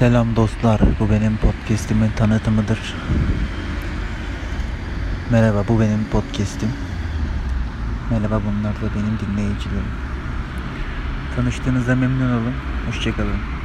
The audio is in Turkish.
Selam dostlar, bu benim podcastimin tanıtımıdır. Merhaba, bu benim podcastim. Merhaba, bunlar da benim dinleyicilerim. Tanıştığınızda memnun olun. Hoşçakalın.